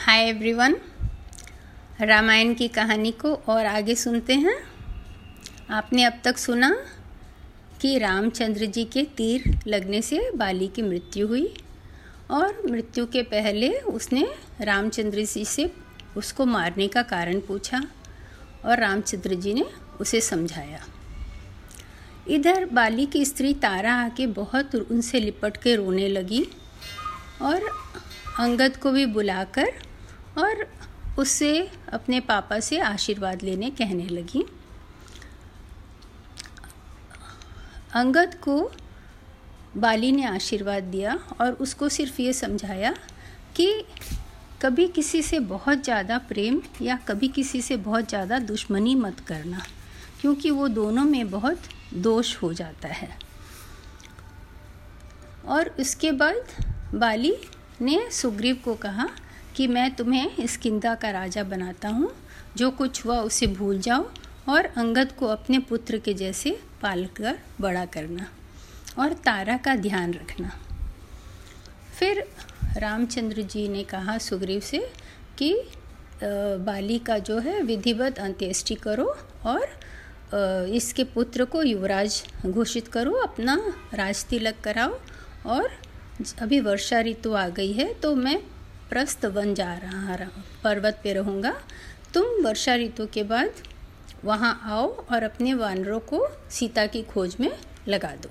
Hi everyone Ramayan की कहानी को और आगे सुनते हैं। आपने अब तक सुना कि रामचंद्र जी के तीर लगने से बाली की मृत्यु हुई और मृत्यु के पहले उसने रामचंद्र जी से उसको मारने का कारण पूछा और रामचंद्र जी ने उसे समझाया। इधर बाली की स्त्री तारा आके बहुत उनसे लिपट के रोने लगी और अंगद को भी बुलाकर और उससे अपने पापा से आशीर्वाद लेने कहने लगी। अंगद को बाली ने आशीर्वाद दिया और उसको सिर्फ़ ये समझाया कि कभी किसी से बहुत ज़्यादा प्रेम या कभी किसी से बहुत ज़्यादा दुश्मनी मत करना, क्योंकि वो दोनों में बहुत दोष हो जाता है। और उसके बाद बाली ने सुग्रीव को कहा कि मैं तुम्हें इस किंदा का राजा बनाता हूँ, जो कुछ हुआ उसे भूल जाओ और अंगद को अपने पुत्र के जैसे पाल कर बड़ा करना और तारा का ध्यान रखना। फिर रामचंद्र जी ने कहा सुग्रीव से कि बाली का जो है विधिवत अंत्येष्टि करो और इसके पुत्र को युवराज घोषित करो, अपना राज तिलक कराओ और अभी वर्षा ऋतु आ गई है तो मैं प्रस्थ वन जा रहा। पर्वत पे रहूँगा। तुम वर्षा ऋतु के बाद वहाँ आओ और अपने वानरों को सीता की खोज में लगा दो।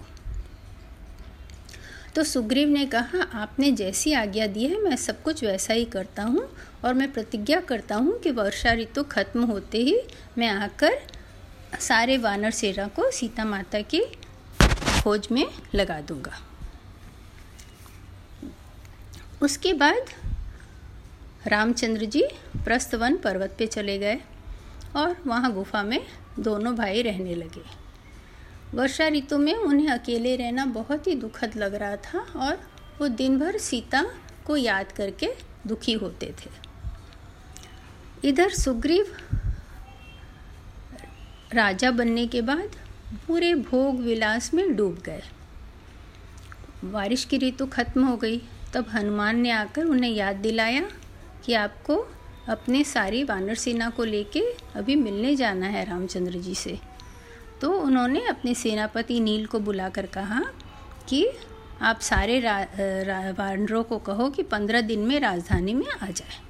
तो सुग्रीव ने कहा, आपने जैसी आज्ञा दी है, मैं सब कुछ वैसा ही करता हूँ और मैं प्रतिज्ञा करता हूँ कि वर्षा ऋतु खत्म होते ही मैं आकर सारे वानर सेना को सीता माता की खोज में लगा दूँगा। उसके बाद रामचंद्र जी प्रस्तवन पर्वत पे चले गए और वहाँ गुफा में दोनों भाई रहने लगे। वर्षा ऋतु में उन्हें अकेले रहना बहुत ही दुखद लग रहा था और वो दिन भर सीता को याद करके दुखी होते थे। इधर सुग्रीव राजा बनने के बाद पूरे भोग विलास में डूब गए। बारिश की ऋतु खत्म हो गई, तब हनुमान ने आकर उन्हें याद दिलाया कि आपको अपने सारी वानर सेना को लेके अभी मिलने जाना है रामचंद्र जी से। तो उन्होंने अपने सेनापति नील को बुलाकर कहा कि आप सारे वानरों को कहो कि पंद्रह दिन में राजधानी में आ जाए।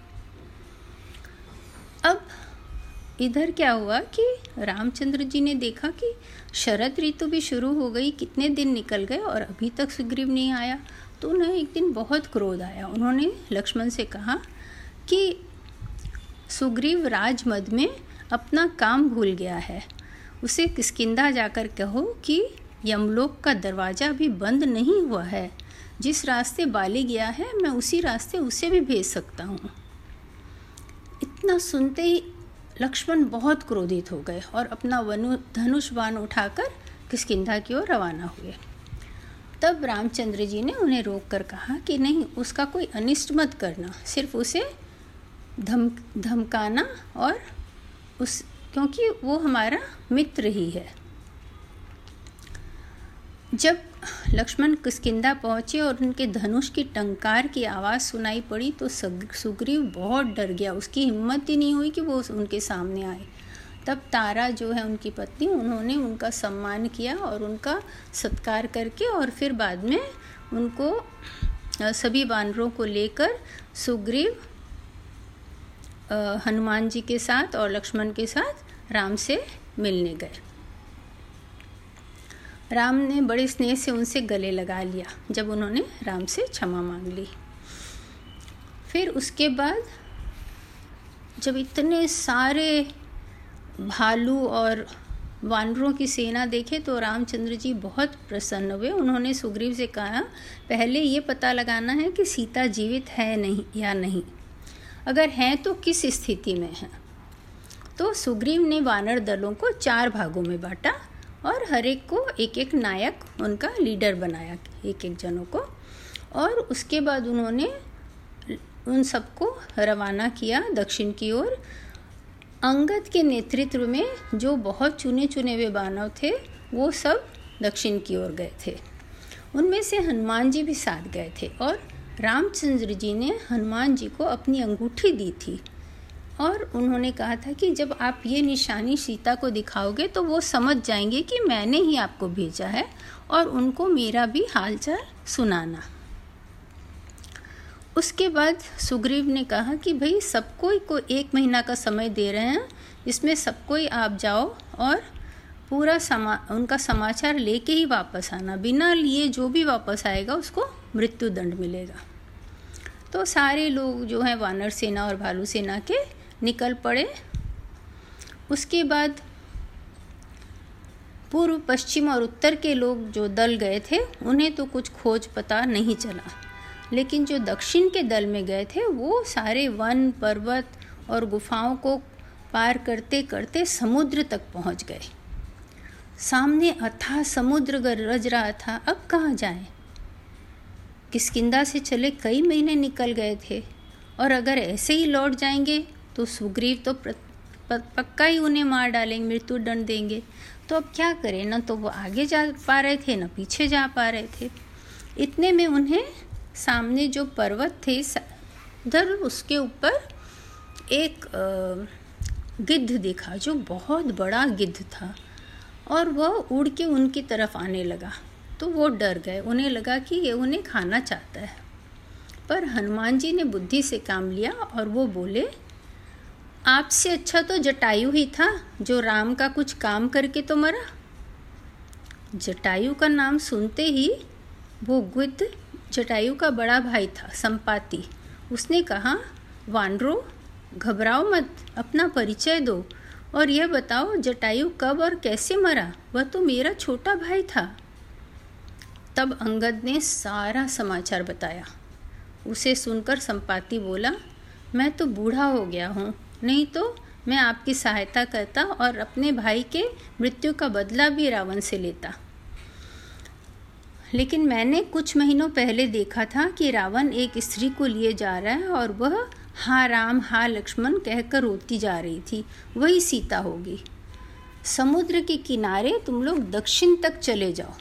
अब इधर क्या हुआ कि रामचंद्र जी ने देखा कि शरद ऋतु भी शुरू हो गई, कितने दिन निकल गए और अभी तक सुग्रीव नहीं आया। तो उन्हें एक दिन बहुत क्रोध आया। उन्होंने लक्ष्मण से कहा कि सुग्रीव राजमद में अपना काम भूल गया है। उसे किसकिंदा जाकर कहो कि यमलोक का दरवाज़ा भी बंद नहीं हुआ है। जिस रास्ते बाली गया है, मैं उसी रास्ते उसे भी भेज सकता हूँ। इतना सुनते ही लक्ष्मण बहुत क्रोधित हो गए और अपना वनु, धनुष बाण उठाकर किसकिंधा की ओर रवाना हुए। तब रामचंद्र जी ने उन्हें रोक कर कहा कि नहीं, उसका कोई अनिष्ट मत करना, सिर्फ़ उसे धम, धमकाना और उस, क्योंकि वो हमारा मित्र ही है। जब लक्ष्मण किसकिंदा पहुँचे और उनके धनुष की टंकार की आवाज़ सुनाई पड़ी तो सुग्रीव बहुत डर गया। उसकी हिम्मत ही नहीं हुई कि वो उनके सामने आए। तब तारा जो है उनकी पत्नी, उन्होंने उनका सम्मान किया और उनका सत्कार करके और फिर बाद में उनको सभी बानरों को लेकर सुग्रीव हनुमान जी के साथ और लक्ष्मण के साथ राम से मिलने गए। राम ने बड़े स्नेह से उनसे गले लगा लिया, जब उन्होंने राम से क्षमा मांग ली। फिर उसके बाद, जब इतने सारे भालू और वानरों की सेना देखे तो रामचंद्र जी बहुत प्रसन्न हुए। उन्होंने सुग्रीव से कहा, पहले ये पता लगाना है कि सीता जीवित है नहीं या नहीं। अगर हैं तो किस स्थिति में है? तो सुग्रीव ने वानर दलों को चार भागों में बांटा और हर एक को एक एक नायक उनका लीडर बनाया एक एक जनों को। और उसके बाद उन्होंने उन सबको रवाना किया दक्षिण की ओर। अंगद के नेतृत्व में जो बहुत चुने चुने हुए बानव थे, वो सब दक्षिण की ओर गए थे। उनमें से हनुमान जी भी साथ गए थे और रामचंद्र जी ने हनुमान जी को अपनी अंगूठी दी थी। और उन्होंने कहा था कि जब आप ये निशानी सीता को दिखाओगे तो वो समझ जाएँगे कि मैंने ही आपको भेजा है और उनको मेरा भी हालचाल सुनाना। उसके बाद सुग्रीव ने कहा कि भाई सबको को एक महीना का समय दे रहे हैं इसमें सबको आप जाओ और पूरा समा, उनका समाचार लेके ही वापस आना। बिना लिए जो भी वापस आएगा उसको मृत्युदंड मिलेगा। तो सारे लोग जो हैं वानर सेना और भालू सेना के निकल पड़े। उसके बाद पूर्व, पश्चिम और उत्तर के लोग जो दल गए थे, उन्हें तो कुछ खोज पता नहीं चला। लेकिन जो दक्षिण के दल में गए थे, वो सारे वन, पर्वत और गुफाओं को पार करते करते समुद्र तक पहुँच गए। सामने अथा समुद्र गरज रहा था, अब कहाँ जाएँ? किसकिंदा से चले कई महीने निकल गए थे। और अगर ऐसे ही लौट जाएँगे तो सुग्रीव तो पक्का ही उन्हें मार डालेंगे, मृत्यु दंड देंगे। तो अब क्या करें? ना तो वो आगे जा पा रहे थे, ना पीछे जा पा रहे थे। इतने में उन्हें सामने जो पर्वत थे उधर उसके ऊपर एक गिद्ध दिखा, जो बहुत बड़ा गिद्ध था। और वह उड़ के उनकी तरफ़ आने लगा। तो वो डर गए। उन्हें लगा कि ये उन्हें खाना चाहता है। पर हनुमान जी ने बुद्धि से काम लिया और वो बोले, आपसे अच्छा तो जटायु ही था, जो राम का कुछ काम करके तो मरा। जटायु का नाम सुनते ही वो गुद्ध जटायु का बड़ा भाई था, संपाति। उसने कहा, वानरो, घबराओ मत, अपना परिचय दो। और यह बताओ, जटायु कब और कैसे मरा? वह तो मेरा छोटा भाई था। तब अंगद ने सारा समाचार बताया। उसे सुनकर संपाति बोला, मैं तो बूढ़ा हो गया हूँ। नहीं तो मैं आपकी सहायता करता और अपने भाई के मृत्यु का बदला भी रावण से लेता। लेकिन मैंने कुछ महीनों पहले देखा था कि रावण एक स्त्री को लिए जा रहा है और वह हाँ राम हाँ लक्ष्मण कहकर रोती जा रही थी। वही सीता होगी। समुद्र के किनारे तुम लोग दक्षिण तक चले जाओ।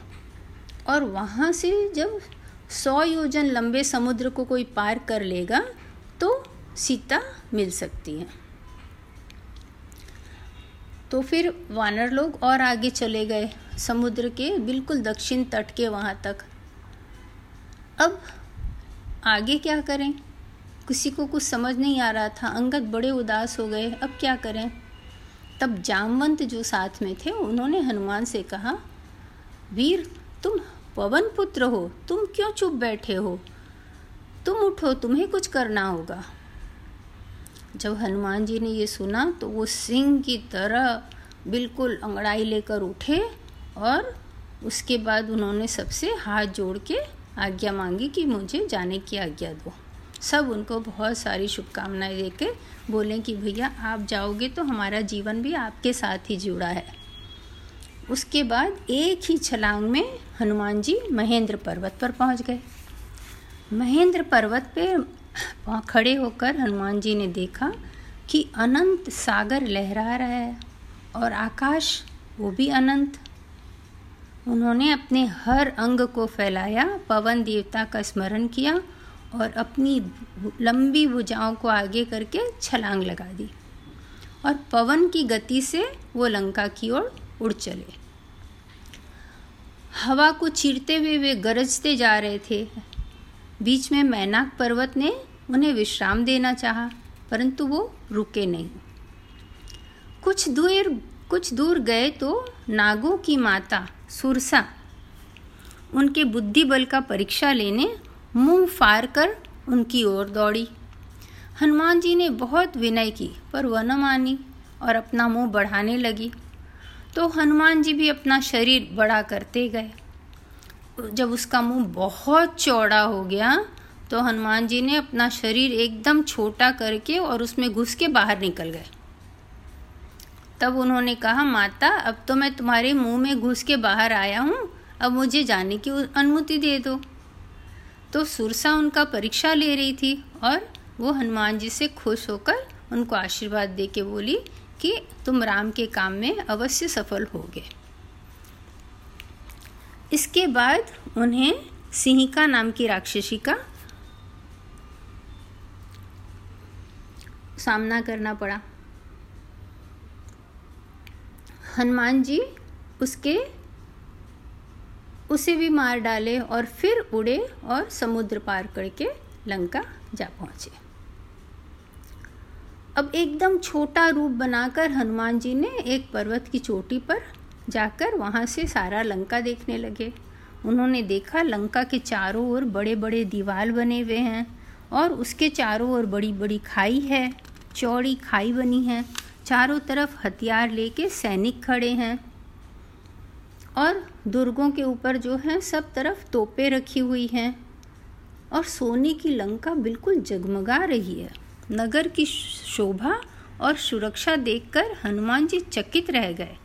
और वहाँ से जब सौ योजन लंबे समुद्र को कोई पार कर लेगा तो सीता मिल सकती है। तो फिर वानर लोग और आगे चले गए समुद्र के बिल्कुल दक्षिण तट के वहाँ तक। अब आगे क्या करें? किसी को कुछ समझ नहीं आ रहा था। अंगद बड़े उदास हो गए। अब क्या करें? तब जामवंत जो साथ में थे, उन्होंने हनुमान से कहा, वीर, तुम पवन पुत्र हो, तुम क्यों चुप बैठे हो? तुम उठो, तुम्हें कुछ करना होगा। जब हनुमान जी ने ये सुना तो वो सिंह की तरह बिल्कुल अंगड़ाई लेकर उठे और उसके बाद उन्होंने सबसे हाथ जोड़ के आज्ञा मांगी कि मुझे जाने की आज्ञा दो। सब उनको बहुत सारी शुभकामनाएँ दे के बोले कि, भैया, आप जाओगे तो हमारा जीवन भी आपके साथ ही जुड़ा है। उसके बाद एक ही छलांग में हनुमान जी महेंद्र पर्वत पर पहुँच गए। महेंद्र पर्वत पे वहाँ खड़े होकर हनुमान जी ने देखा कि अनंत सागर लहरा रहा है और आकाश वो भी अनंत। उन्होंने अपने हर अंग को फैलाया, पवन देवता का स्मरण किया और अपनी लंबी भुजाओं को आगे करके छलांग लगा दी। और पवन की गति से वो लंका की ओर उड़ चले। हवा को चीरते हुए वे गरजते जा रहे थे। बीच में मैनाक पर्वत ने उन्हें विश्राम देना चाहा, परंतु वो रुके नहीं। कुछ दूर कुछ दूर गए तो नागों की माता सुरसा, उनके बुद्धि बल का परीक्षा लेने मुँह फाड़ कर उनकी ओर दौड़ी। हनुमान जी ने बहुत विनय की, पर वह न मानी और अपना मुँह बढ़ाने लगी। तो हनुमान जी भी अपना शरीर बड़ा करते गए। जब उसका मुँह बहुत चौड़ा हो गया तो हनुमान जी ने अपना शरीर एकदम छोटा करके और उसमें घुस के बाहर निकल गए। तब उन्होंने कहा, माता, अब तो मैं तुम्हारे मुँह में घुस के बाहर आया हूँ, अब मुझे जाने की अनुमति दे दो। तो सुरसा उनका परीक्षा ले रही थी और वो हनुमान जी से खुश होकर उनको आशीर्वाद दे के बोली कि तुम राम के काम में अवश्य सफल होगे। इसके बाद उन्हें सिंहिका नाम की राक्षसी का सामना करना पड़ा। हनुमान जी उसके, उसे भी मार डाले और फिर उड़े और समुद्र पार करके लंका जा पहुँचे। अब एकदम छोटा रूप बनाकर हनुमान जी ने एक पर्वत की चोटी पर जाकर वहाँ से सारा लंका देखने लगे। उन्होंने देखा, लंका के चारों ओर बड़े बड़े दीवार बने हुए हैं और उसके चारों ओर बड़ी बड़ी खाई है, चौड़ी खाई बनी है। चारों तरफ़ हथियार लेके सैनिक खड़े हैं और दुर्गों के ऊपर जो है, सब तरफ़ तोपें रखी हुई हैं और सोने की लंका बिल्कुल जगमगा रही है। नगर की शोभा और सुरक्षा देखकर हनुमान जी चकित रह गए।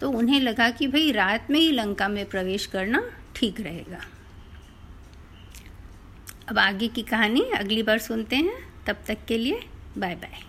तो उन्हें लगा कि भाई, रात में ही लंका में प्रवेश करना ठीक रहेगा। अब आगे की कहानी अगली बार सुनते हैं। तब तक के लिए बाय बाय